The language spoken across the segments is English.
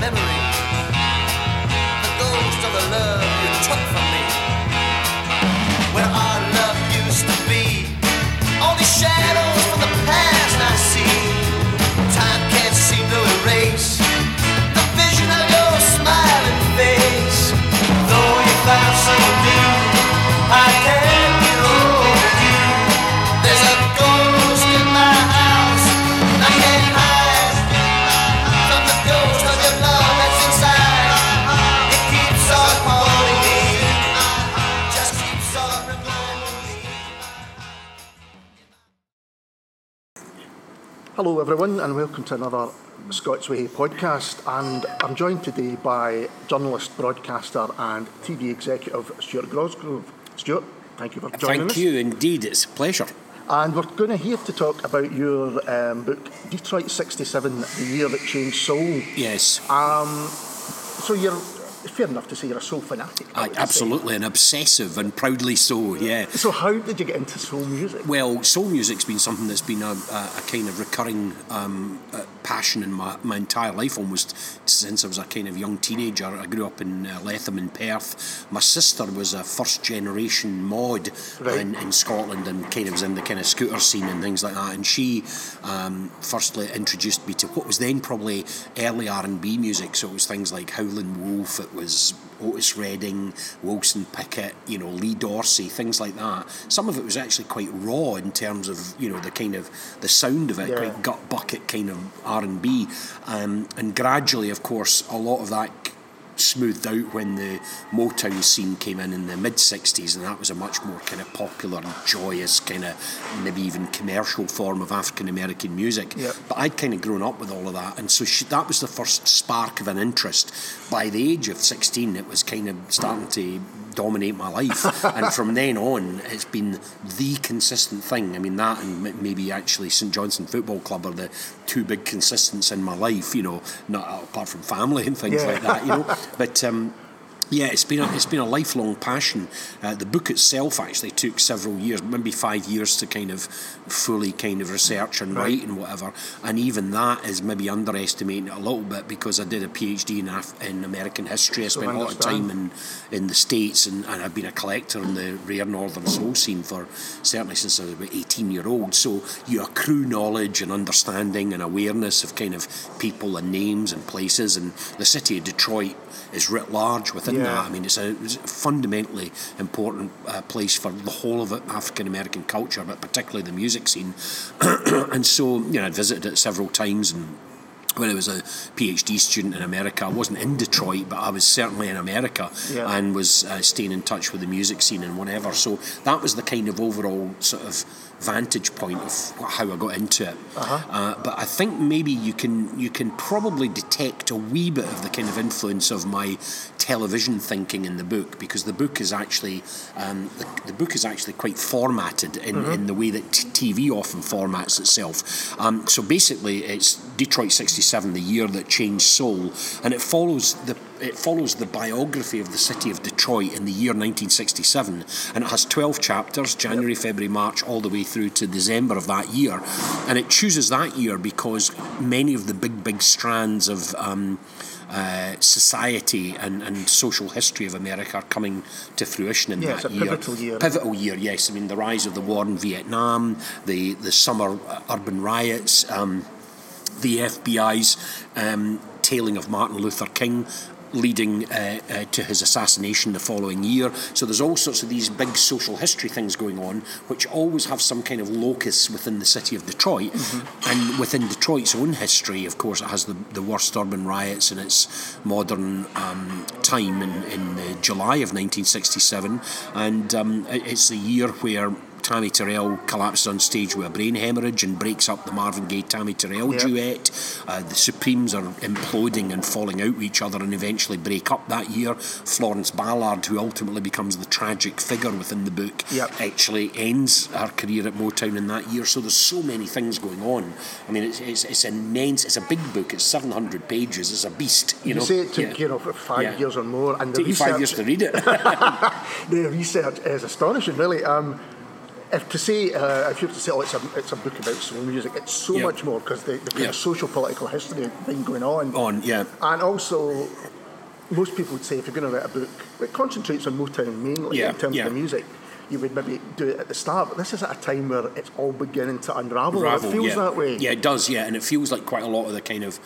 memory. The ghost of the love Hello, everyone, and welcome to another Scots Way podcast. And I'm joined today by journalist, broadcaster, and TV executive Stuart Cosgrove. Stuart, thank you for joining Thank us. Thank you indeed. It's a pleasure. And we're going to hear to talk about your um, book, Detroit '67, the year that changed soul. Yes, So you're fair enough to say you're a soul fanatic. I say. absolutely, and obsessive, and proudly so. Yeah. So how did you get into soul music? Well, soul music's been something that's been a, a, a kind of recurring um, uh, passion in my, my entire life, almost since I was a kind of young teenager. I grew up in uh, Letham in Perth. My sister was a first generation mod Right. in, in Scotland and kind of was in the kind of scooter scene and things like that. And she um, firstly introduced me to what was then probably early R&B music. So it was things like Howlin' Wolf, it was Otis Redding, Wilson Pickett, you know, Lee Dorsey, things like that. Some of it was actually quite raw in terms of you know the kind of the sound of it, Yeah. quite gut bucket kind of R and B, um, and gradually, of course, a lot of that smoothed out when the Motown scene came in in the mid 60s, and that was a much more kind of popular, joyous, kind of maybe even commercial form of African American music. Yeah. But I'd kind of grown up with all of that, and so she, that was the first spark of an interest. By the age of 16, it was kind of starting to dominate my life, and from then on, it's been the consistent thing. I mean, that and maybe actually St Johnstone Football Club are the two big consistents in my life, you know, not apart from family and things Yeah. like that, you know. But um, yeah, it's been a, it's been a lifelong passion. Uh, the book itself actually took several years, maybe five years to kind of fully kind of research and write and whatever. And even that is maybe underestimating it a little bit because I did a PhD in Af- in American history. I spent a lot of time in in the states, and, and I've been a collector in the rare northern soul scene for certainly since I was about eighteen year old. So you accrue knowledge and understanding and awareness of kind of people and names and places, and the city of Detroit is writ large within Yeah. That. I mean, it's a, it's a fundamentally important uh, place for the whole of African American culture, but particularly the music scene. and so, you know, I visited it several times and when I was a PhD student in America, I wasn't in Detroit, but I was certainly in America Yeah. and was uh, staying in touch with the music scene and whatever. So that was the kind of overall sort of vantage point of how I got into it. Uh, but I think maybe you can you can probably detect a wee bit of the kind of influence of my television thinking in the book because the book is actually um, the, the book is actually quite formatted in, in the way that t- TV often formats itself. Um, so basically, it's Detroit '67, the year that changed soul, and it follows the it follows the biography of the city of Detroit in the year 1967, and it has 12 chapters, January, February, March, all the way through to December of that year, and it chooses that year because many of the big, big strands of um, uh, society and, and social history of America are coming to fruition in Yeah, that it's a year. pivotal year. Pivotal year, yes. I mean, the rise of the war in Vietnam, the the summer uh, urban riots, um, the FBI's um, tailing of Martin Luther King. Leading uh, uh, to his assassination the following year. So there's all sorts of these big social history things going on, which always have some kind of locus within the city of Detroit. And within Detroit's own history, of course, it has the, the worst urban riots in its modern um, time in, in uh, July of 1967. And um, it's the year where Tammy Terrell collapses on stage with a brain hemorrhage and breaks up the Marvin Gaye Tammy Terrell Yeah. duet. Uh, the Supremes are imploding and falling out with each other and eventually break up that year. Florence Ballard, who ultimately becomes the tragic figure within the book, Yep. actually ends her career at Motown in that year. So there's so many things going on. I mean, it's, it's, it's immense. It's a big book. It's 700 pages. It's a beast. You, You, know. say it took Yeah. you know for five Yeah. years or more, and the Take you five years to read it. the research is astonishing, really. Um, if to say, uh, if you have to say, oh, it's a, it's a book about soul music, it's so Yeah. much more because the, the kind Yeah. of social political history thing going on. On, yeah. And also, most people would say if you're going to write a book that concentrates on Motown mainly Yeah, in terms yeah. of the music, you would maybe do it at the start. But this is at a time where it's all beginning to unravel. Ravel, it feels yeah. that way. Yeah, it does, yeah. And it feels like quite a lot of the kind of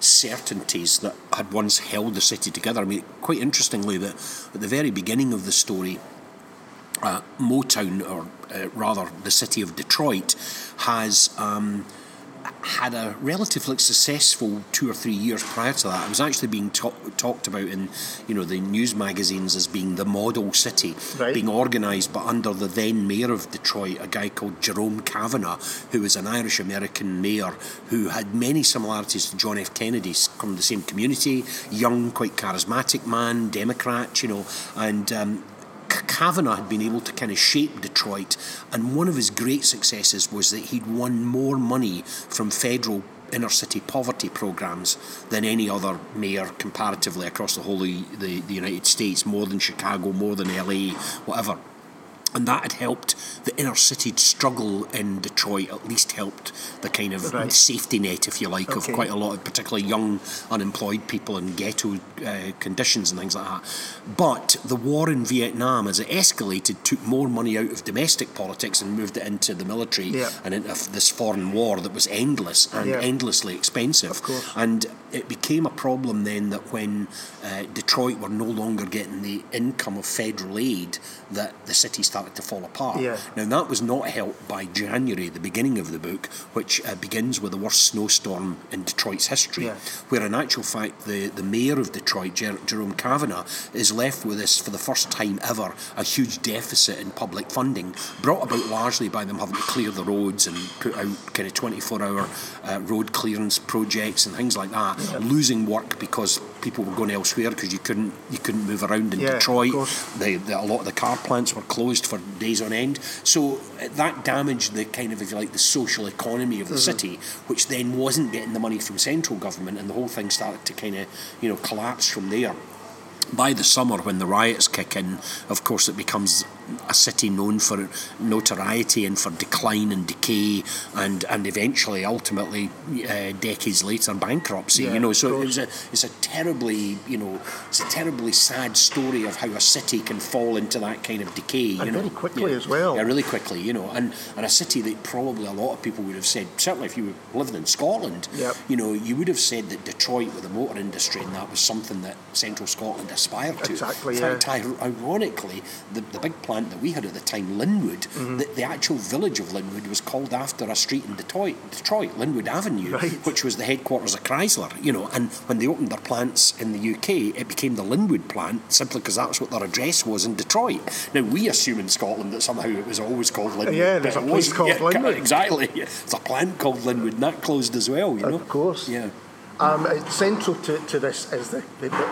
certainties that had once held the city together. I mean, quite interestingly, that at the very beginning of the story, uh, Motown, or uh, rather the city of Detroit, has um, had a relatively successful two or three years prior to that. It was actually being ta- talked about in, you know, the news magazines as being the model city, Right. being organised, but under the then mayor of Detroit, a guy called Jerome Kavanagh, who was an Irish American mayor who had many similarities to John F. Kennedy, from the same community, young, quite charismatic man, Democrat, you know, and. Um, K- Kavanagh had been able to kind of shape Detroit, and one of his great successes was that he'd won more money from federal inner city poverty programs than any other mayor comparatively across the whole of the, the United States, more than Chicago, more than LA, whatever. And that had helped the inner city struggle in Detroit, at least helped the kind of Right. safety net, if you like, Okay. of quite a lot of particularly young unemployed people in ghetto uh, conditions and things like that. But the war in Vietnam, as it escalated, took more money out of domestic politics and moved it into the military Yeah. and into this foreign war that was endless and Yeah. endlessly expensive. Of course. And it became a problem then that when uh, Detroit were no longer getting the income of federal aid, that the city started to fall apart. Yeah. Now that was not helped by January, the beginning of the book, which uh, begins with the worst snowstorm in Detroit's history, Yeah. where in actual fact the, the mayor of Detroit, Jer- Jerome Kavanagh, is left with this for the first time ever a huge deficit in public funding, brought about largely by them having to clear the roads and put out kind of 24 hour uh, road clearance projects and things like that, losing work because people were going elsewhere because you couldn't you couldn't move around in Yeah, Detroit. The, the, a lot of the car plants were closed for days on end. So uh, that damaged the kind of, if you like, the social economy of the city, which then wasn't getting the money from central government, and the whole thing started to kind of, you know, collapse from there. By the summer, when the riots kick in, of course, it becomes a city known for notoriety and for decline and decay, and and eventually, ultimately, uh, decades later, bankruptcy. Yeah, you know, so it was a it's a terribly you know it's a terribly sad story of how a city can fall into that kind of decay. You And know, very quickly Yeah. as well. Yeah, really quickly. You know, and and a city that probably a lot of people would have said certainly if you lived in Scotland, Yep. you know, you would have said that Detroit with the motor industry and that was something that central Scotland aspired to. Exactly, In yeah. fact, ironically, the, the big plant that we had at the time, Linwood, Mm-hmm. the, the actual village of Linwood was called after a street in Detroit, Detroit, Linwood Avenue, Right. which was the headquarters of Chrysler. You know, and when they opened their plants in the UK, it became the Linwood plant simply because that's what their address was in Detroit. Now we assume in Scotland that somehow it was always called Linwood. Yeah, there's a it place called Yeah, Linwood. Exactly. Yeah. It's a plant called Linwood, and that closed as well. You know. Of course. Yeah. Um, central to, to this is the, the, the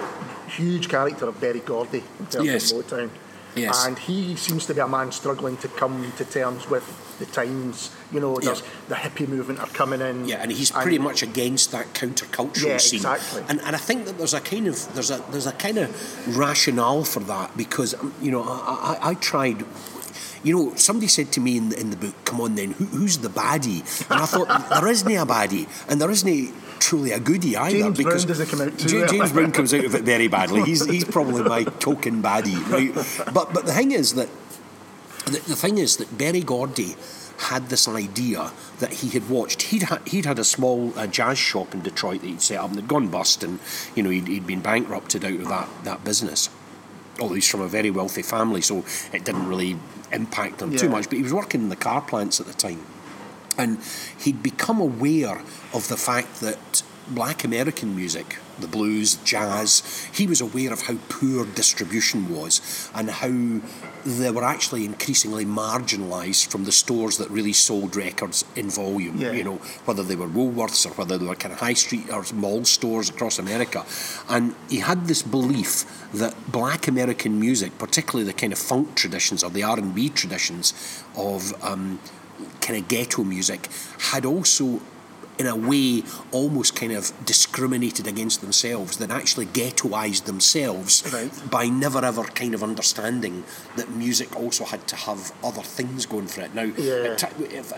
huge character of Berry Gordy in terms Yes. of Motown. Yes. And he seems to be a man struggling to come to terms with the times. You know, Yeah. the hippie movement are coming in. Yeah, and he's pretty much against that countercultural Yeah, scene. exactly. And and I think that there's a kind of there's a there's a kind of rationale for that because um, you know I, I, I tried. You know, somebody said to me in the, in the book, "Come on, then, who, who's the baddie?" And I thought there isn't a baddie, and there isn't truly a goodie either. James Brown because doesn't come out too Ja- James Brown comes out of it very badly. He's he's probably my token baddie, right? But but the thing is that the, the thing is that Berry Gordy had this idea that he had watched. He'd, ha- he'd had a small uh, jazz shop in Detroit that he'd set up and had gone bust, and you know he'd, he'd been bankrupted out of that, that business. Although he's from a very wealthy family, so it didn't really impact him too much. But he was working in the car plants at the time, and he'd become aware of the fact that black American music, the blues, jazz, he was aware of how poor distribution was and how they were actually increasingly marginalised from the stores that really sold records in volume. Yeah. You know, whether they were Woolworths or whether they were kind of high street or mall stores across America. And he had this belief that black American music, particularly the kind of funk traditions or the R&B traditions of um, kind of ghetto music, had also in a way, almost kind of discriminated against themselves, that actually ghettoised themselves Right. by never ever kind of understanding that music also had to have other things going for it. Now, Yeah. it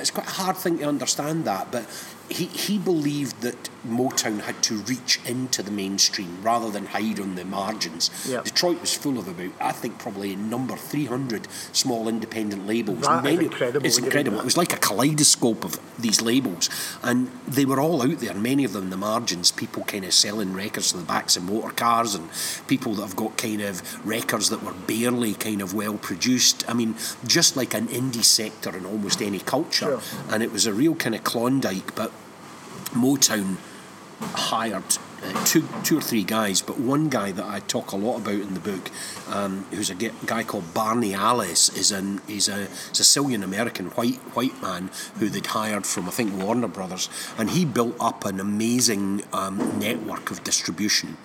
it's quite a hard thing to understand that, but he, he believed that Motown had to reach into the mainstream rather than hide on the margins. Yeah. Detroit was full of about, I think, probably a number 300 small independent labels. That is incredible It's when you read incredible. It was like a kaleidoscope of these labels, and they were all out there. Many of them, the margins, people kind of selling records to the backs of motor cars, and people that have got kind of records that were barely kind of well produced. I mean, just like an indie sector in almost any culture, Sure. and it was a real kind of Klondike. But Motown hired uh, two, two or three guys, but one guy that I talk a lot about in the book, um, who's a guy called Barney Ales, is an he's a Sicilian American white white man who they'd hired from I think Warner Brothers, and he built up an amazing um, network of distribution.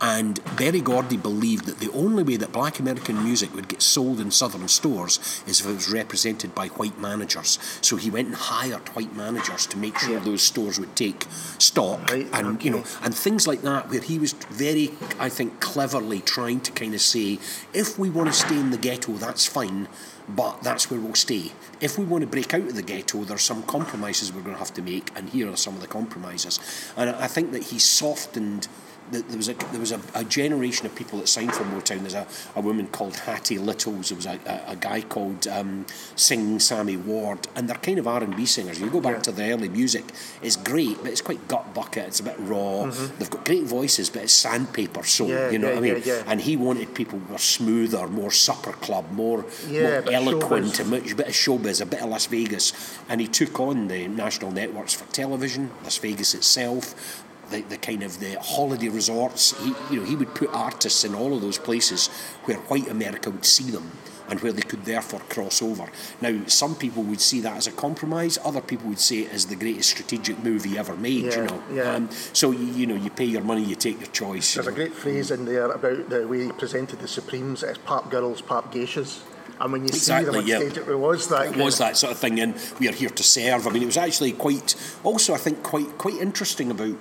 And Berry Gordy believed that the only way that Black American music would get sold in Southern stores is if it was represented by white managers. So he went and hired white managers to make sure Yeah. those stores would take stock Right, and you know and things like that where he was very I think cleverly trying to kind of say if we want to stay in the ghetto that's fine but that's where we'll stay. If we want to break out of the ghetto there's some compromises we're going to have to make and here are some of the compromises. And I think that he softened there was a there was a, a generation of people that signed for Motown. There's a, a woman called Hattie Littles. There was a, a, a guy called um, Sing Sammy Ward, and they're kind of R and B singers. You go back Yeah. to the early music, it's great, but it's quite gut bucket. It's a bit raw. They've got great voices, but it's sandpaper soul. Mm-hmm. Yeah, you know yeah, what I mean? And he wanted people who were smoother, more supper club, more, more eloquent, a much- a bit of showbiz, a bit of Las Vegas. And he took on the national networks for television, Las Vegas itself, the, the kind of the holiday resorts. He, you know, he would put artists in all of those places where white America would see them and where they could therefore cross over. Now, some people would see that as a compromise. Other people would say it as the greatest strategic move he ever made. Yeah, you know, yeah. Um, so you, you know, you pay your money, you take your choice. you There's a great phrase in there about the way he presented the Supremes as pop girls, pop geishas. And when you see them Exactly, on yeah. stage, it was that. It was that sort of thing, and we are here to serve. I mean, it was actually quite, also I think quite quite interesting about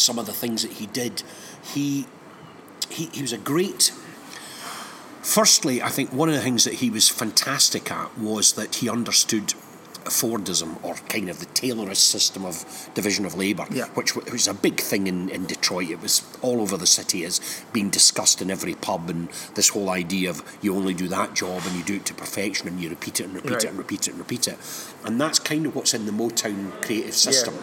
some of the things that he did. He he, he was a great. Firstly, I think one of the things that he was fantastic at was that he understood Fordism, or kind of the Taylorist system of division of labour, Yeah. which was a big thing in, in Detroit. It was all over the city as being discussed in every pub, and this whole idea of you only do that job and you do it to perfection and you repeat it and repeat Right. it and repeat it and repeat it. And that's kind of what's in the Motown creative system.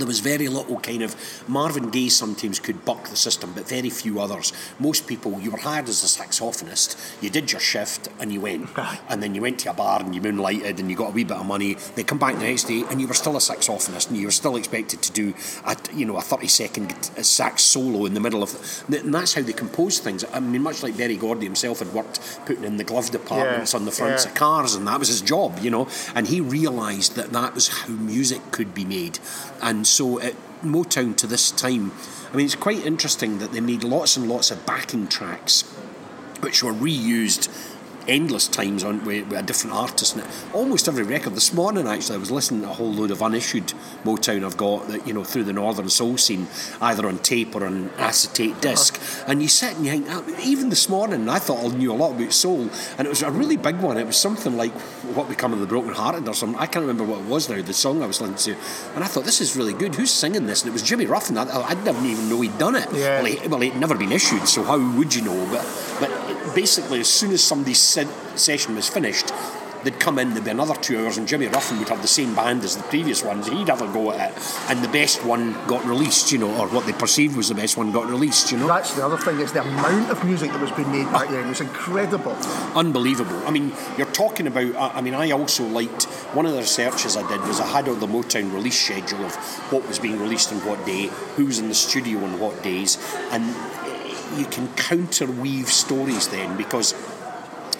There was very little kind of Marvin Gaye sometimes could buck the system, but very few others. Most people, you were hired as a saxophonist, you did your shift and you went, and then you went to a bar and you moonlighted and you got a wee bit of money. They come back the next day and you were still a saxophonist and you were still expected to do a you know a thirty second sax solo in the middle of, and that's how they composed things. I mean, much like Berry Gordy himself had worked putting in the glove departments Yeah, on the fronts yeah. of cars, and that was his job, you know. And he realised that that was how music could be made. And so at Motown to this time, I mean, it's quite interesting that they made lots and lots of backing tracks, which were reused endless times on with, with a different artist. And almost every record this morning actually I was listening to a whole load of unissued Motown I've got that you know through the northern soul scene either on tape or on acetate disc. And you sit and you think ah, even this morning I thought I knew a lot about soul. And it was a really big one. It was something like what become of the broken hearted or something. I can't remember what it was now the song I was listening to. And I thought this is really good. Who's singing this? And it was Jimmy Ruffin. I, I didn't even know he'd done it. Yeah. well, he, well he'd never been issued so how would you know? But, but basically as soon as somebody's se- session was finished they'd come in there'd be another two hours and Jimmy Ruffin would have the same band as the previous ones he'd have a go at it and the best one got released you know or what they perceived was the best one got released you know That's the other thing, is the amount of music that was being made back then was incredible. unbelievable. I mean, you're talking about. I I mean, I also liked one of the researches I did was I had all the Motown release schedule of what was being released on what day, who was in the studio on what days, and you can counterweave stories then because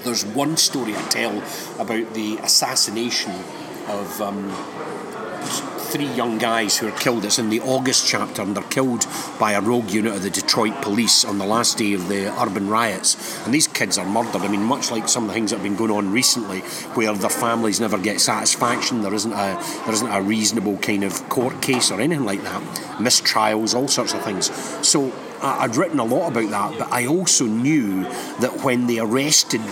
there's one story I tell about the assassination of um, three young guys who are killed. It's in the August chapter, and they're killed by a rogue unit of the Detroit police on the last day of the urban riots. And these kids are murdered. I mean, much like some of the things that have been going on recently, where their families never get satisfaction. There isn't a there isn't a reasonable kind of court case or anything like that. Mistrials, all sorts of things. So. I- I'd written a lot about that, but I also knew that when they arrested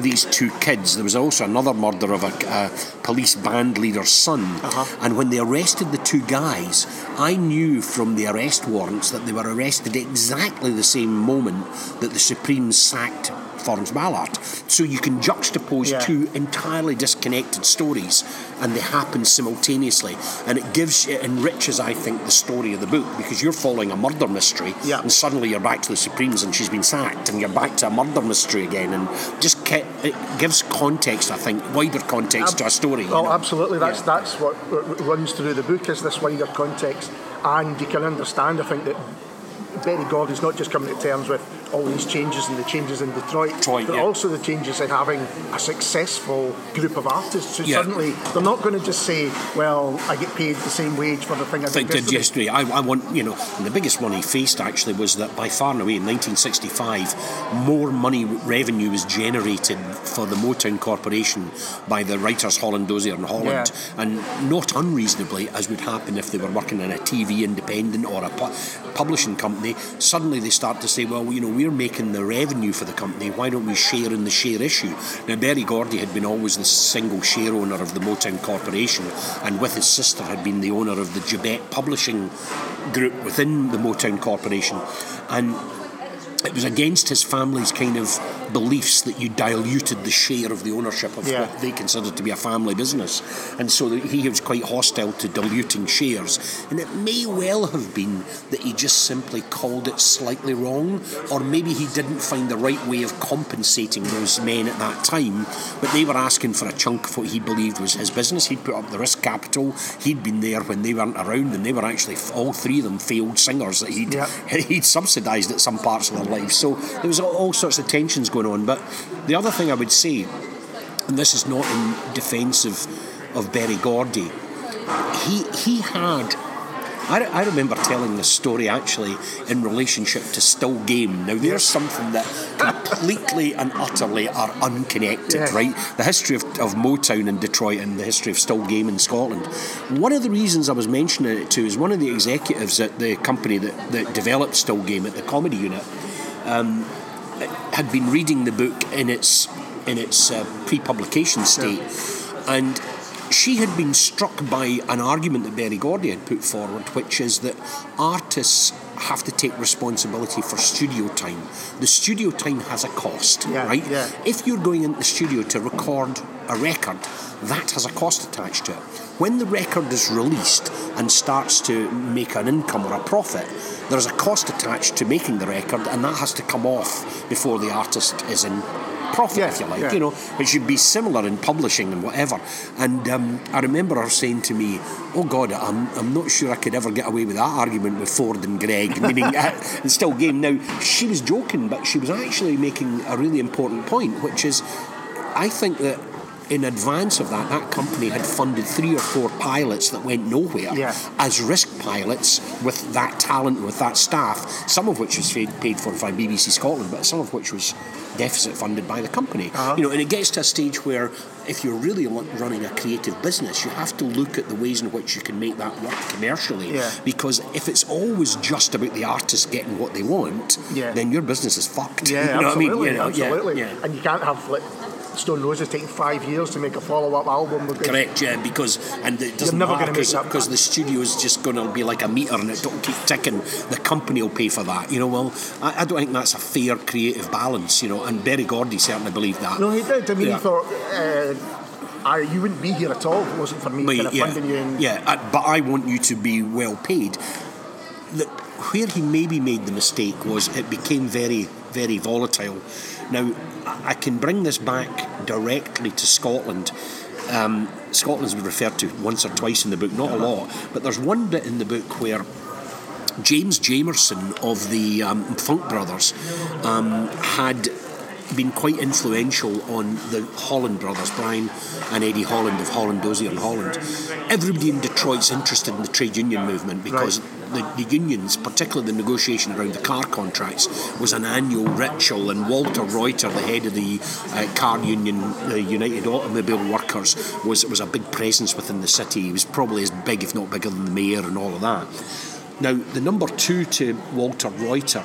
these two kids. There was also another murder of a, a police band leader's son. Uh-huh. And when they arrested the two guys, I knew from the arrest warrants that they were arrested exactly the same moment that the Supremes sacked Florence Ballard. So you can juxtapose Yeah. two entirely disconnected stories and they happen simultaneously. And it gives, it enriches, I think, the story of the book because you're following a murder mystery Yeah. and suddenly you're back to the Supremes and she's been sacked and you're back to a murder mystery again and just ke- it gives context, I think, wider context to a story. you Oh, know? absolutely. That's Yeah. that's what runs through the book is this wider context, and you can understand. I think that Berry Gordy's not just coming to terms with all these changes and the changes in Detroit, Detroit, but yeah. also the changes in having a successful group of artists who Yeah. suddenly they're not going to just say, "Well, I get paid the same wage for the thing I I did yesterday." yesterday. I, I want, you know, and the biggest money faced actually was that by far and away in 1965, more money revenue was generated for the Motown Corporation by the Writers Holland, Dozier and Holland, Yeah. and not unreasonably, as would happen if they were working in a TV independent or a pu- publishing company. Suddenly they start to say, well, you know, we're making the revenue for the company. Why don't we share in the share issue? Now, Berry Gordy had been always the single share owner of the Motown Corporation, and with his sister had been the owner of the Jobete Publishing Group within the Motown Corporation, and it was against his family's kind of beliefs that you diluted the share of the ownership of Yeah. what they considered to be a family business. And so he was quite hostile to diluting shares. And it may well have been that he just simply called it slightly wrong, or maybe he didn't find the right way of compensating those men at that time. But they were asking for a chunk of what he believed was his business. He'd put up the risk capital, he'd been there when they weren't around, and they were actually all three of them failed singers that he'd, Yeah. he'd subsidised at some parts of their life. So there was all, all sorts of tensions going on. But the other thing I would say, and this is not in defence of, of Berry Gordy, he he had. I, I remember telling this story actually in relationship to Still Game. Now, there's something that completely and utterly are unconnected, Yeah. right? The history of, of Motown in Detroit and the history of Still Game in Scotland. One of the reasons I was mentioning it to is one of the executives at the company that, that developed Still Game at the comedy unit um, had been reading the book in its in its uh, pre-publication state, and she had been struck by an argument that Berry Gordy had put forward, which is that artists have to take responsibility for studio time. The studio time has a cost, Yeah, right? yeah. If you're going into the studio to record a record, that has a cost attached to it. When the record is released and starts to make an income or a profit, there's a cost attached to making the record, and that has to come off before the artist is in profit, Yeah, if you like. yeah. You know, it should be similar in publishing and whatever. And um, I remember her saying to me, "Oh God, I'm, I'm not sure I could ever get away with that argument with Ford and Greg." Meaning, uh, it's still game. Now she was joking, but she was actually making a really important point, which is, I think that. In advance of that, that company had funded three or four pilots that went nowhere Yeah. as risk pilots with that talent, with that staff, some of which was paid, for by BBC Scotland, but some of which was deficit funded by the company. Uh-huh. You know, and it gets to a stage where if you're really running a creative business, you have to look at the ways in which you can make that work commercially. Yeah. Because if it's always just about the artist getting what they want, Yeah. then your business is fucked. Yeah, you know absolutely, what I mean? You know, yeah, absolutely. yeah. And you can't have like Stone Roses taking five years to make a follow-up album. Because Correct, yeah, because and it doesn't never matter because the studio is just going to be like a meter and it don't keep ticking. The company will pay for that, you know. Well, I, I don't think that's a fair creative balance, you know. And Berry Gordy certainly believed that. No, he did. I mean, Yeah. he thought, uh, I, you wouldn't be here at all if it wasn't for me But, kind of yeah, funding you. And, yeah, uh, but I want you to be well paid. The, where he maybe made the mistake was it became very, very volatile. Now, I can bring this back directly to Scotland. Um, Scotland's been referred to once or twice in the book, not a lot, but there's one bit in the book where James Jamerson of the um, Funk Brothers um, had been quite influential on the Holland brothers, Brian and Eddie Holland of Holland Dozier and Holland. Everybody in Detroit's interested in the trade union movement because the, the unions, particularly the negotiation around the car contracts, was an annual ritual. And Walter Reuther, the head of the uh, car union, the United Automobile Workers, was was a big presence within the city. He was probably as big, if not bigger, than the mayor and all of that. Now, the number two to Walter Reuther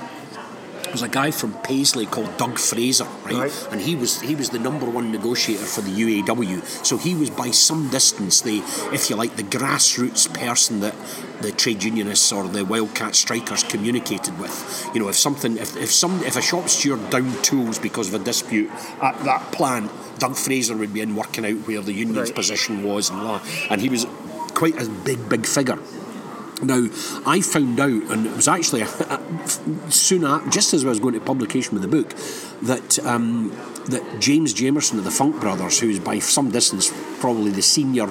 was a guy from Paisley called Doug Fraser, right? Right. And he was he was the number one negotiator for the UAW. So he was by some distance the, if you like, the grassroots person that the trade unionists or the wildcat strikers communicated with. You know, if something, if, if some, if a shop steward downed tools because of a dispute at that plant, Doug Fraser would be in working out where the union's Right. position was and la. And he was quite a big, big figure. Now, I found out, and it was actually soon after, just as I was going to publication with the book, that um, that James Jamerson of the Funk Brothers, who's by some distance probably the senior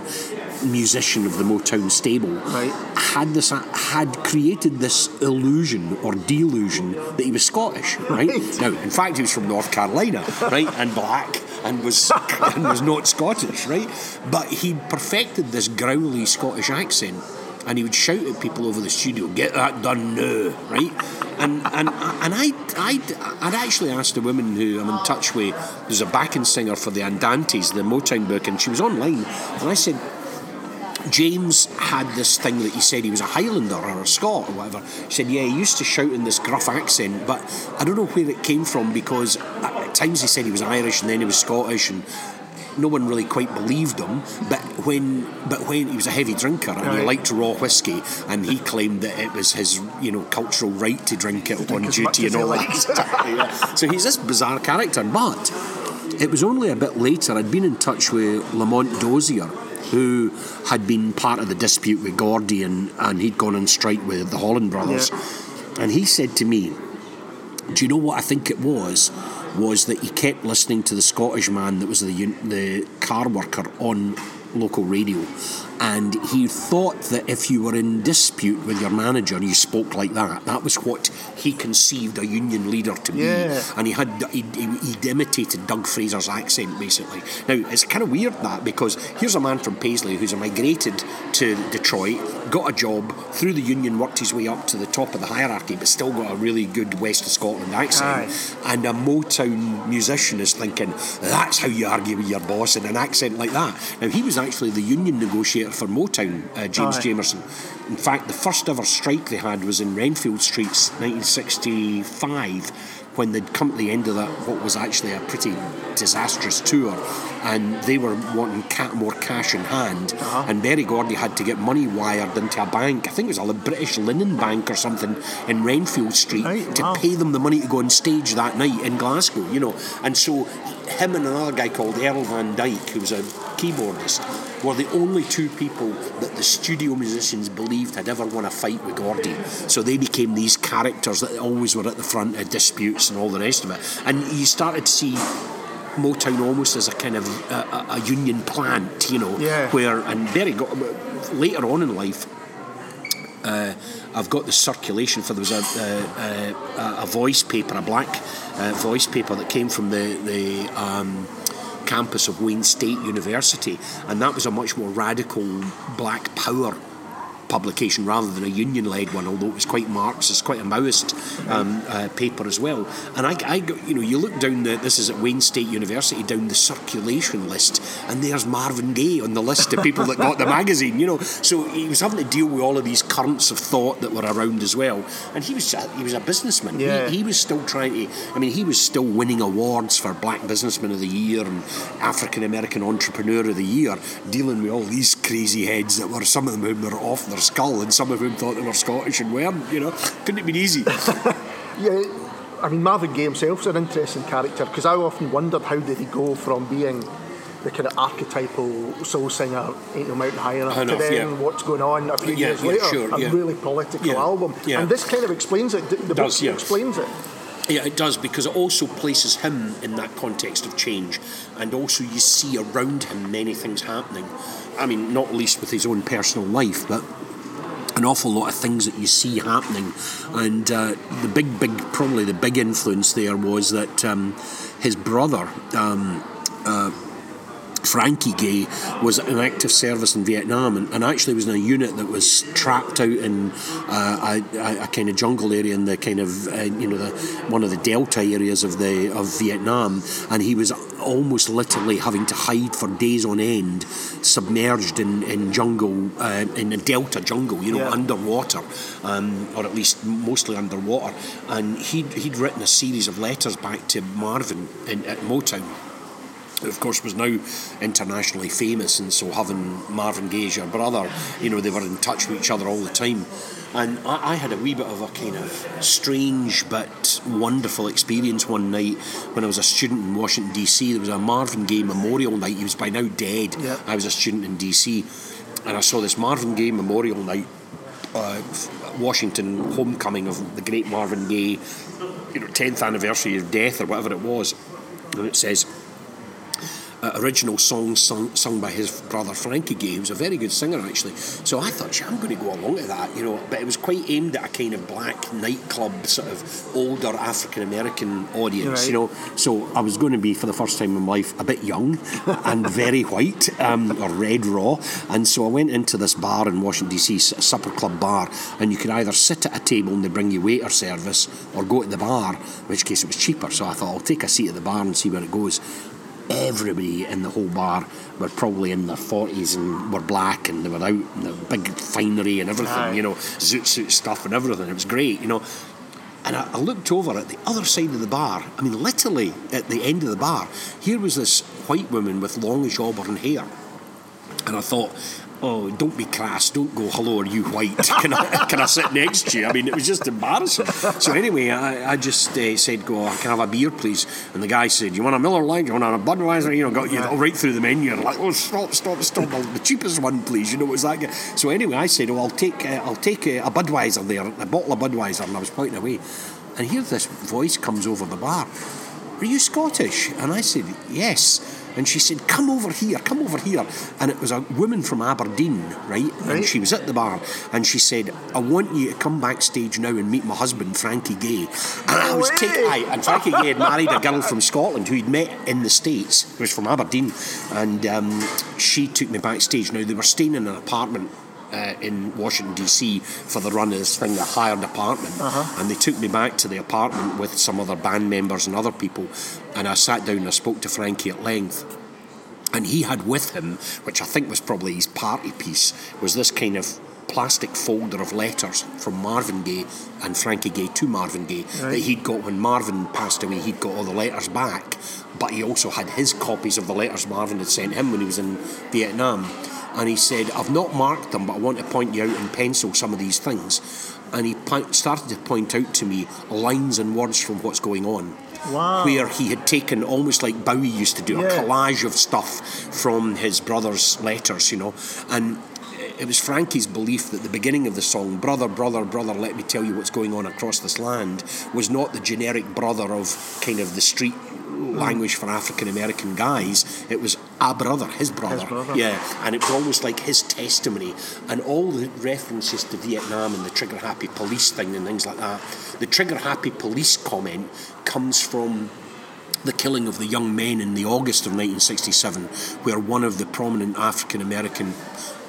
musician of the Motown stable, Right. had this had created this illusion or delusion that he was Scottish. Right? Right. now, in fact, he was from North Carolina, right, and black. And was and was not Scottish, right? But he perfected this growly Scottish accent, and he would shout at people over the studio, "Get that done now!" Right? And and and I I I'd actually asked a woman who I'm in touch with, who's a backing singer for the Andantes, the Motown book, and she was online, and I said, James had this thing that he said he was a Highlander or a Scot or whatever. He said, yeah, he used to shout in this gruff accent, but I don't know where it came from because at times he said he was Irish and then he was Scottish and no one really quite believed him. But when but when he was a heavy drinker and he liked raw whiskey and he claimed that it was his you know cultural right to drink it on duty and all that. Yeah. So he's this bizarre character, but it was only a bit later I'd been in touch with Lamont Dozier, who had been part of the dispute with Gordy and, and he'd gone on strike with the Holland brothers. And he said to me, Do you know what I think it was? Was that he kept listening to the Scottish man that was the the car worker on local radio, and he thought that if you were in dispute with your manager, you spoke like that. That was what he conceived a union leader to be, Yeah. and he had he, he, he imitated Doug Fraser's accent basically. Now it's kind of weird that because here's a man from Paisley who's migrated to Detroit, got a job through the union, worked his way up to the top of the hierarchy, but still got a really good West of Scotland accent. And a Motown musician is thinking that's how you argue with your boss in an accent like that. Now he was actually the union negotiator for Motown, uh, James Aye. Jamerson. In fact, the first ever strike they had was in Renfield Streets, 1965, when they'd come to the end of that, what was actually a pretty disastrous tour, and they were wanting more cash in hand, and Berry Gordy had to get money wired into a bank. I think it was a British Linen Bank or something in Renfield Street Right, to wow. pay them the money to go on stage that night in Glasgow, you know. And so him and another guy called Earl Van Dyke, who was a keyboardist, were the only two people that the studio musicians believed had ever won a fight with Gordy. So they became these characters that always were at the front of disputes and all the rest of it. And you started to see Motown almost as a kind of a, a, a union plant, you know, Yeah. where and Berry got later on in life. Uh, I've got the circulation for there was a, a, a, a voice paper, a black uh, voice paper that came from the the um, campus of Wayne State University, and that was a much more radical black power publication rather than a union-led one, although it was quite Marxist, quite a Maoist um, uh, paper as well. And I, I got, you know, you look down the, this is at Wayne State University, down the circulation list, and there's Marvin Gaye on the list of people that got the magazine, you know. So he was having to deal with all of these currents of thought that were around as well. And he was, a- he was a businessman. Yeah. He, he was still trying to, I mean, he was still winning awards for Black Businessman of the Year and African American Entrepreneur of the Year, dealing with all these crazy heads that were, some of them whom were off their skull and some of whom thought they were Scottish and weren't, you know. Couldn't have been easy. Yeah, I mean Marvin Gaye himself's an interesting character because I often wondered how did he go from being the kind of archetypal soul singer, Ain't No Mountain High Enough, to then yeah. what's going on a few Yeah, years yeah, later, sure, a really political Yeah, album. And this kind of explains it. The Does, book explains it. Yeah, it does because it also places him in that context of change, and also you see around him many things happening. I mean, not least with his own personal life, but an awful lot of things that you see happening. And uh, the big, big, probably the big influence there was that um, his brother. Um, uh, Frankie Gaye was in active service in Vietnam and, and, actually was in a unit that was trapped out in uh, a, a, kind of jungle area in the kind of uh, you know the one of the delta areas of the of Vietnam and he was almost literally having to hide for days on end submerged in, in jungle uh, in a delta jungle you know yeah. underwater um, or at least mostly underwater and he'd, he'd written a series of letters back to Marvin in, at Motown who of course was now internationally famous and so having Marvin Gaye as your brother you know they were in touch with each other all the time and I, I, had a wee bit of a kind of strange but wonderful experience one night when I was a student in Washington DC there was a Marvin Gaye memorial night. He was by now dead. Yep. I was a student in DC and I saw this Marvin Gaye memorial night uh, Washington homecoming of the great Marvin Gaye you know 10th anniversary of death or whatever it was. And it says uh, original songs sung, sung by his brother Frankie Gaye, who's a very good singer actually. So I thought, I'm going to go along to that, you know. But it was quite aimed at a kind of black nightclub sort of older African American audience, right. you know. So I was going to be for the first time in my life a bit young and very white um, or red raw, and so I went into this bar in Washington D.C. a supper club bar, and you could either sit at a table and they bring you waiter service, or go to the bar, in which case it was cheaper. So I thought I'll take a seat at the bar and see where it goes everybody in the whole bar were probably in their 40s and were black and they were out in the big finery and everything, Aye. you know, zoot suit stuff and everything. It was great, you know. And I, I, looked over at the other side of the bar. I mean, literally at the end of the bar, here was this white woman with longish auburn hair. And I thought, oh, don't be crass, don't go, hello, are you white? Can I, can I sit next to you? I mean, it was just embarrassing. So anyway, I, I just uh, said, go, can I have a beer, please? And the guy said, you want a Miller Lite? You want a Budweiser? You know, got you right through the menu. And like, oh, stop, stop, stop, the cheapest one, please. You know, was that? So anyway, I said, oh, I'll take, uh, I'll take uh, a Budweiser there, a bottle of Budweiser, and I was pointing away. And here this voice comes over the bar. Are you Scottish? And I said, yes. And she said, Come over here, come over here. And it was a woman from Aberdeen, right? right? And she was at the bar and she said, I want you to come backstage now and meet my husband, Frankie Gaye. And I was taken, and Frankie Gaye had married a girl from Scotland who he'd met in the States, who was from Aberdeen. And um, she took me backstage. Now, they were staying in an apartment uh, in Washington D.C. for the run of this thing, a hired apartment, uh-huh. and they took me back to the apartment with some other band members and other people, and I sat down and I spoke to Frankie at length. And he had with him, which I think was probably his party piece, was this kind of plastic folder of letters from Marvin Gaye and Frankie Gaye to Marvin Gaye right. that he'd got when Marvin passed away. He'd got all the letters back, but he also had his copies of the letters Marvin had sent him when he was in Vietnam and he said, I've not marked them, but I want to point you out in pencil some of these things. And he started to point out to me lines and words from what's going on. Wow. Where he had taken almost like Bowie used to do, yeah. a collage of stuff from his brother's letters, you know. And it was Frankie's belief that the beginning of the song, Brother, Brother, Brother, let me tell you what's going on across this land, was not the generic brother of kind of the street Hmm. language for African American guys. It was a brother, his brother. his brother. Yeah, and it was almost like his testimony. And all the references to Vietnam and the trigger happy police thing and things like that. The trigger happy police comment comes from the killing of the young men in the August of 1967, where one of the prominent African American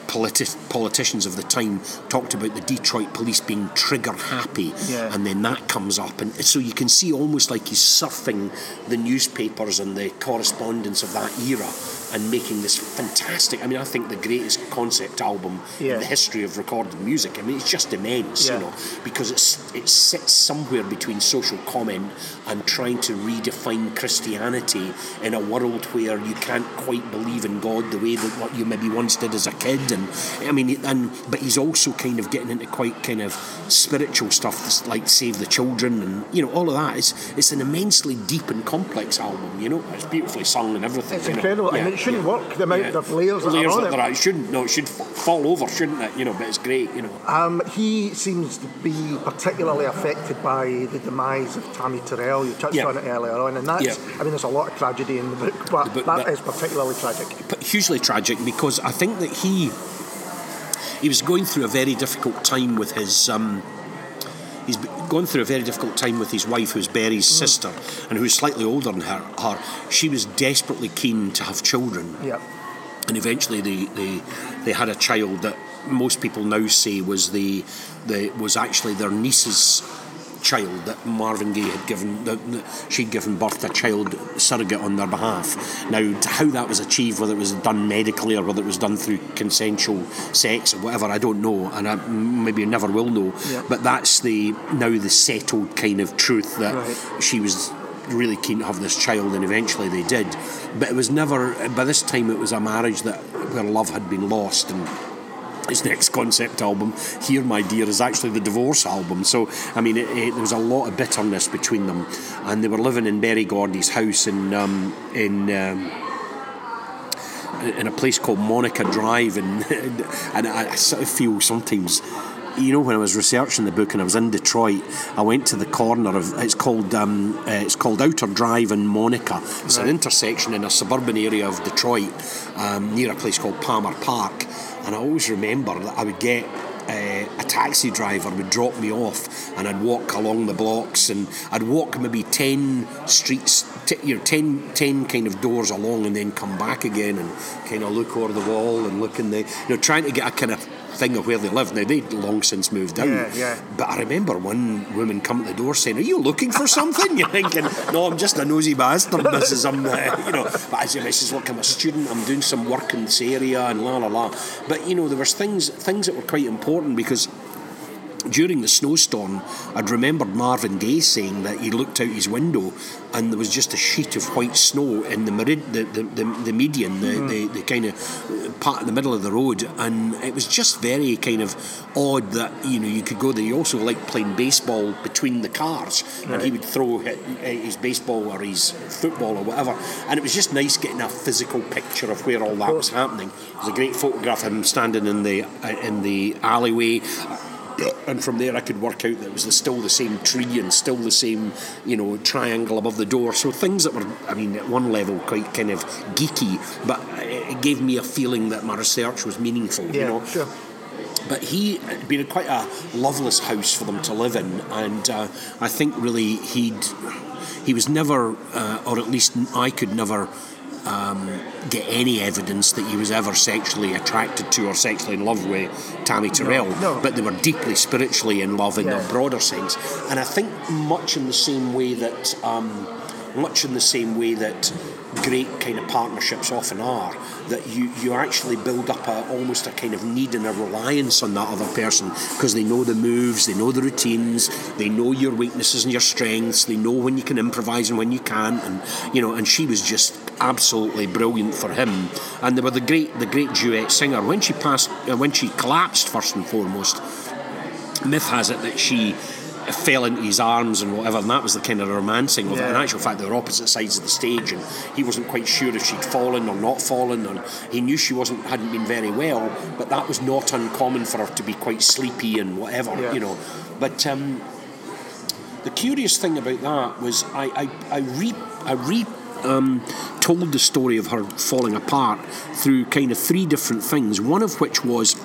politi- politicians of the time talked about the Detroit police being trigger happy, yeah. and then that comes up, and so you can see almost like he's surfing the newspapers and the correspondence of that era and making this fantastic. I mean, I think the greatest concept album yeah. in the history of recorded music. I mean, it's just immense, yeah. you know, because it's it sits somewhere between social comment and trying to redefine Christianity in a world where you can't quite believe in God the way that what you maybe once did as a kid, and I mean, and but he's also kind of getting into quite kind of spiritual stuff like Save the Children and you know all of that. It's it's an immensely deep and complex album. You know, it's beautifully sung and everything. It's incredible. Yeah shouldn't yeah. work the amount yeah. of layers, layers that that it. It shouldn't. No, it should fall over, shouldn't it? You know, but it's great. You know. Um, he seems to be particularly affected by the demise of Tammy Terrell. You touched yeah. on it earlier on, and that's. I mean, there's a lot of tragedy in the book, but, the book, that but, is particularly tragic. Hugely tragic because I think that he he was going through a very difficult time with his. Um, he's gone through a very difficult time with his wife, who's Berry's mm. sister, and who's slightly older than her. her. She was desperately keen to have children Yeah. and eventually they, they they had a child that most people now say was the the was actually their niece's child that Marvin Gaye had given that, she'd given birth to a child surrogate on their behalf. Now how that was achieved, whether it was done medically or whether it was done through consensual sex or whatever, I don't know, and I maybe never will know. Yeah. But that's the now the settled kind of truth that Right. she was really keen to have this child, and eventually they did. But it was never. By this time, it was a marriage that where love had been lost, and his next concept album, "Here, My Dear," is actually the divorce album. So, I mean, it, it, there was a lot of bitterness between them, and they were living in Berry Gordy's house in um, in. Um, in a place called Monica Drive, and and I, I sort of feel sometimes, you know, when I was researching the book and I was in Detroit, I went to the corner of it's called um, uh, it's called Outer Drive in Monica. It's an intersection in a suburban area of Detroit, um, near a place called Palmer Park, and I always remember that I would get uh, a taxi driver would drop me off and I'd walk along the blocks and I'd walk maybe 10 streets, t- you know, 10, 10 kind of doors along and then come back again and kind of look over the wall and look in the, you know, trying to get a kind of thing of where they live. Now, they'd long since moved out. Yeah, yeah. But I remember one woman come to the door saying, Are you looking for something? You're thinking, No, I'm just a nosy bastard, Mrs. I'm, uh, you know. But I said, Mrs. Look, I'm a student, I'm doing some work in this area and la la la. But, you know, there was things, things that were quite important because during the snowstorm, I'd remembered Marvin Gaye saying that he looked out his window and there was just a sheet of white snow in the merid- the, the, the, the median, the, the, the kind of part in the middle of the road, and it was just very kind of odd that you know you could go there. He also liked playing baseball between the cars, and he would throw his baseball or his football or whatever, and it was just nice getting a physical picture of where all that was happening. There's a great photograph of him standing in the uh, in the alleyway and from there I could work out that it was the, still the same tree and still the same, you know, triangle above the door. So things that were, I mean, at one level quite kind of geeky, but it gave me a feeling that my research was meaningful. Yeah, you know, sure. but he had been quite a loveless house for them to live in, and uh, I think really he'd he was never, uh, or at least I could never. Um, get any evidence that he was ever sexually attracted to or sexually in love with Tammy Terrell, no. but they were deeply spiritually in love in Yeah. a broader sense. And I think much in the same way that, um, much in the same way that great kind of partnerships often are, that you, you actually build up a, almost a kind of need and a reliance on that other person because they know the moves, they know the routines, they know your weaknesses and your strengths, they know when you can improvise and when you can't, and you know. And she was just absolutely brilliant for him. And they were the great the great duet singer. When she passed, uh, when she collapsed, first and foremost, myth has it that she fell into his arms and whatever, and that was the kind of romancing of it. In actual fact, they were opposite sides of the stage, and he wasn't quite sure if she'd fallen or not fallen, and he knew she wasn't hadn't been very well, but that was not uncommon for her to be quite sleepy and whatever, Yeah. you know. But um, the curious thing about that was I I, I re I re um, told the story of her falling apart through kind of three different things. One of which was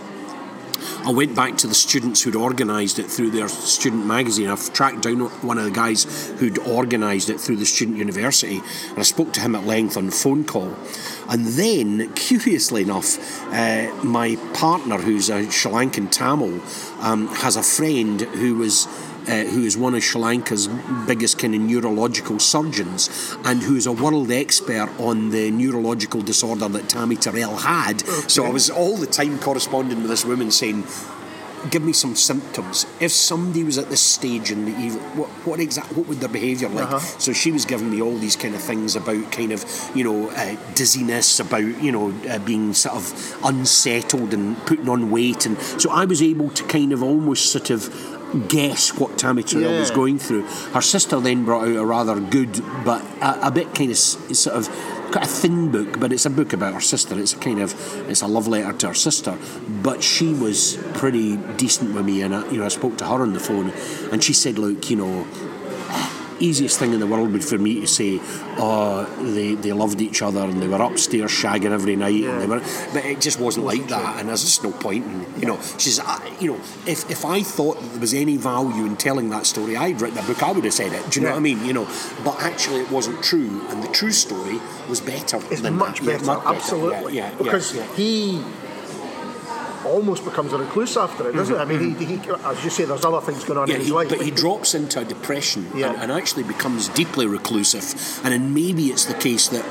I went back to the students who'd organised it through their student magazine. I've tracked down one of the guys who'd organised it through the student university, and I spoke to him at length on phone call. And then, curiously enough, uh, my partner, who's a Sri Lankan Tamil, um, has a friend who was uh, who is one of Sri Lanka's biggest kind of neurological surgeons and who is a world expert on the neurological disorder that Tammy Terrell had. So I was all the time corresponding with this woman saying, Give me some symptoms. If somebody was at this stage in the ev- what what exact what would their behaviour like? So she was giving me all these kind of things about kind of you know uh, dizziness, about you know uh, being sort of unsettled and putting on weight, and so I was able to kind of almost sort of guess what Tammy Terrell was going through. Her sister then brought out a rather good, but a, a bit kind of sort of quite a thin book, but it's a book about her sister. It's a kind of it's a love letter to her sister. But she was pretty decent with me, and I, you know I spoke to her on the phone, and she said, "Look, you know." Easiest thing in the world would for me to say, oh, they, they loved each other and they were upstairs shagging every night, and they were, but it just wasn't like that, and there's just no point. In, you know, she's, I, you know, if if I thought there was any value in telling that story, I'd written a book. I would have said it. Do you know Yeah. what I mean? You know, but actually, it wasn't true, and the true story was better. It's than much that. Yeah, better, much absolutely. Yeah, yeah, because yeah, yeah. he almost becomes a recluse after it, doesn't it? I mean, he, he, as you say, there's other things going on Mm-hmm. Yeah, in his he, life. but he drops into a depression Yeah. and, and actually becomes deeply reclusive. And then maybe it's the case that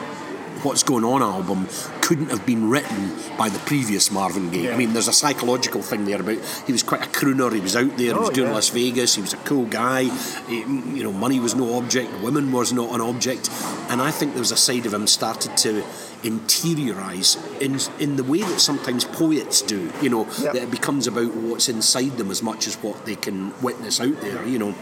What's Going On album couldn't have been written by the previous Marvin Gaye. Yeah. I mean, there's a psychological thing there about he was quite a crooner. He was out there. he was Oh, doing yeah. Las Vegas. He was a cool guy. He- you know, money was no object. Women was not an object. And I think there was a side of him started to interiorize in in the way that sometimes poets do. You know, Yeah. that it becomes about what's inside them as much as what they can witness out there. You know.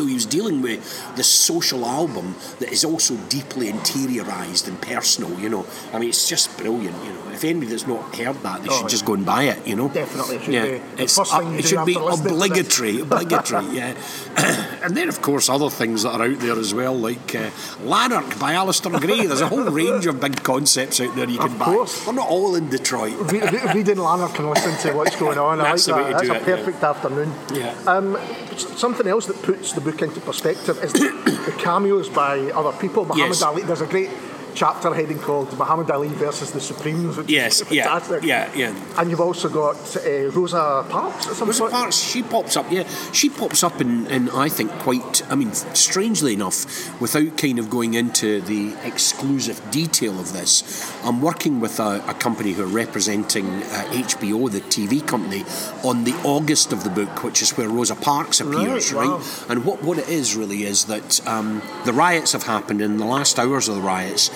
So he was dealing with this social album that is also deeply interiorized and personal, you know. I mean, it's just brilliant, you know. If anybody that's not heard that, they Oh, should just go and buy it, you know. Definitely, it should yeah. be It's first thing you it should be after listening to this. obligatory, obligatory, yeah. and then, of course, other things that are out there as well, like uh, Lanark by Alasdair Gray. There's a whole range of big concepts out there you can Of buy. course. They're not all in Detroit. Re- re- reading Lanark and listening to what's going on. That's I the like that. That's a it, yeah. perfect afternoon. Yeah. Um, something else that puts the book into perspective is the, the cameos by other people. Muhammad Yes. Ali. There's a great chapter heading called Muhammad Ali versus the Supremes. Which Yes, is yeah, yeah, yeah. And you've also got uh, Rosa Parks at some Rosa point. Parks, she pops up, yeah. She pops up in, in, I think, quite, I mean, strangely enough, without kind of going into the exclusive detail of this, I'm working with a, a company who are representing uh, HBO, the TV company, on the August of the book, which is where Rosa Parks appears, Right, right? wow. And what, what it is really is that um, the riots have happened, in the last hours of the riots,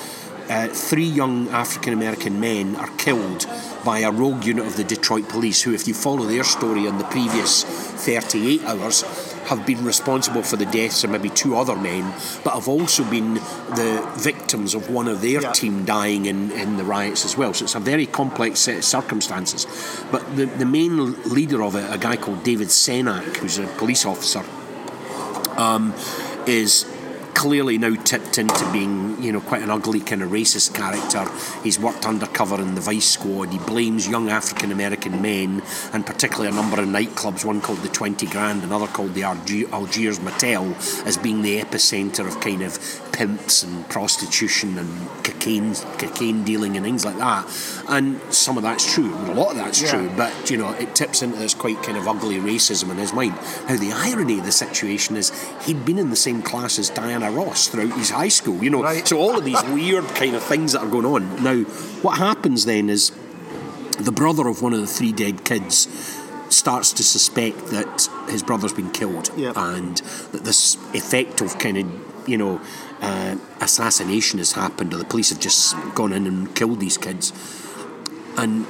uh, three young African American men are killed by a rogue unit of the Detroit police, who, if you follow their story in the previous 38 hours, have been responsible for the deaths of maybe two other men, but have also been the victims of one of their Yeah. team dying in, in the riots as well. So it's a very complex set of circumstances. But the, the main leader of it, a guy called David Senak, who's a police officer, um, is clearly now tipped into being, you know, quite an ugly kind of racist character. He's worked undercover in the Vice Squad. He blames young African American men, and particularly a number of nightclubs, one called the Twenty Grand, another called the Algiers, Algiers Motel, as being the epicenter of kind of pimps and prostitution and cocaine, cocaine dealing and things like that. And some of that's true. A lot of that's Yeah. true. But you know, it tips into this quite kind of ugly racism in his mind. Now, the irony of the situation is he'd been in the same class as Diana Ross throughout his high school. You know, Right. so all of these weird kind of things that are going on. Now, what happens then is the brother of one of the three dead kids starts to suspect that his brother's been killed Yeah. and that this effect of kind of you know uh, assassination has happened or the police have just gone in and killed these kids and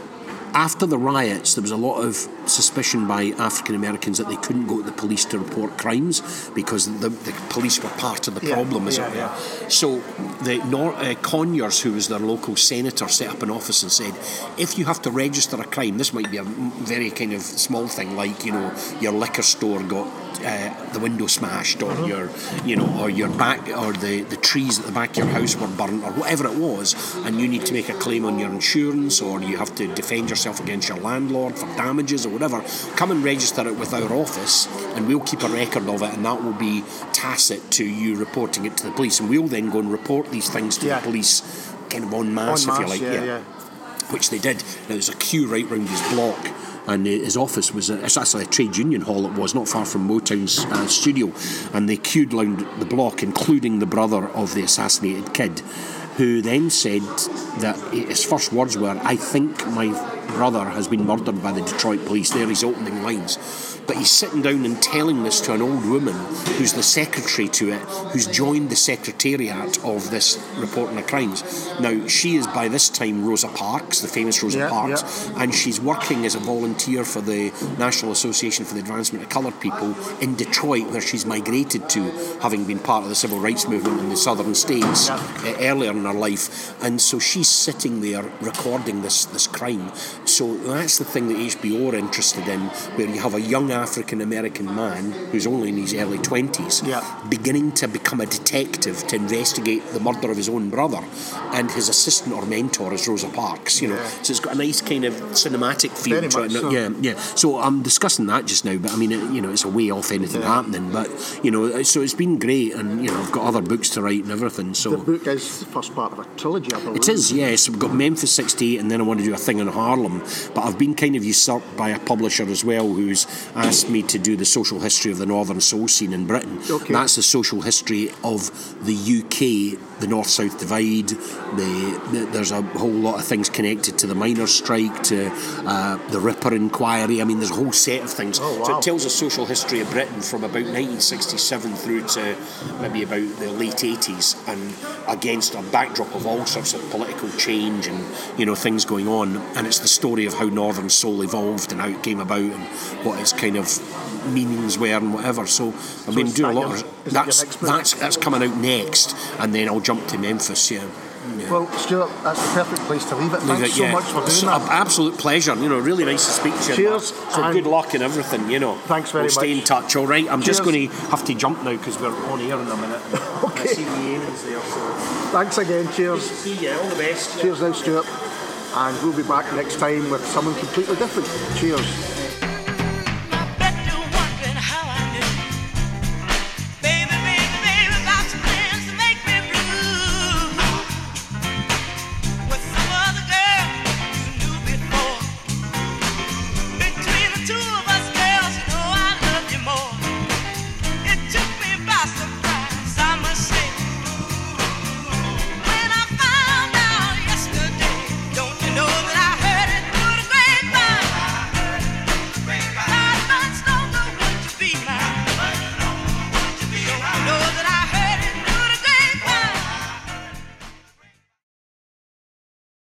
after the riots, there was a lot of suspicion by African Americans that they couldn't go to the police to report crimes because the, the police were part of the Yeah, problem, as yeah, it were. So the Nor- uh, Conyers, who was their local senator, set up an office and said, if you have to register a crime, this might be a very kind of small thing, like you know your liquor store got uh, the window smashed, or Mm-hmm. your you know, or your back, or the the trees at the back of your house were burnt, or whatever it was, and you need to make a claim on your insurance, or you have to defend yourself against your landlord for damages or whatever. Come and register it with our office, and we'll keep a record of it, and that will be tacit to you reporting it to the police, and we'll then go and report these things to Yeah. the police, kind of en masse, En if you like. yeah, yeah. Which they did. Now, there's a queue right round his block, and uh, his office was it's actually a trade union hall. It was not far from Motown's uh, studio, and they queued round the block, including the brother of the assassinated kid, who then said that his first words were, "I think my brother has been murdered by the Detroit police." They're his opening lines. But he's sitting down and telling this to an old woman who's the secretary to it, who's joined the secretariat of this reporting of crimes. Now, she is by this time Rosa Parks, the famous Rosa Yeah, Parks, and she's working as a volunteer for the National Association for the Advancement of Coloured People in Detroit, where she's migrated to, having been part of the civil rights movement in the southern states Yeah. uh, earlier in her life. And so she's sitting there recording this, this crime. So that's the thing that HBO are interested in, where you have a young African American man who's only in his early 20s Yeah. beginning to become a detective to investigate the murder of his own brother, and his assistant or mentor is Rosa Parks. You know, Yeah. so it's got a nice kind of cinematic feel Very to it. so. Yeah, yeah. So I'm discussing that just now, but I mean, it, you know, it's a way off anything Yeah. happening. But you know, uh, so it's been great, and you know, I've got other books to write and everything. So The book is the first part of a trilogy, I believe. it is, yes. We've got Memphis 68 and then I want to do a thing in Harlem. But I've been kind of usurped by a publisher as well who's asked me to do the social history of the Northern Soul scene in Britain. Okay. That's the social history of the UK, the North South divide. The, the, there's a whole lot of things connected to the miners' strike, to uh, the Ripper inquiry. I mean, there's a whole set of things. Oh, So it tells a social history of Britain from about 1967 through to maybe about the late 80s and against a backdrop of all sorts of political change and you know things going on and it's the story of how Northern Soul evolved and how it came about and what its kind of meanings were and whatever so I've been is doing a lot your- of is that your that's that's that's coming out next and then I'll jump to Memphis yeah Yeah. Well, Stuart, that's the perfect place to leave it. Leave Thanks it, so much for doing So, that. a- Absolute pleasure. You know, really nice to speak to you. Cheers. So good luck and everything. You know. Thanks very we'll Stay much. in touch. All right. I'm just going to have to jump now because we're on air in a minute. Okay. I see the there. So. Thanks again. Cheers. See you. All the best. Cheers now, Stuart. And we'll be back next time with someone completely different. Cheers.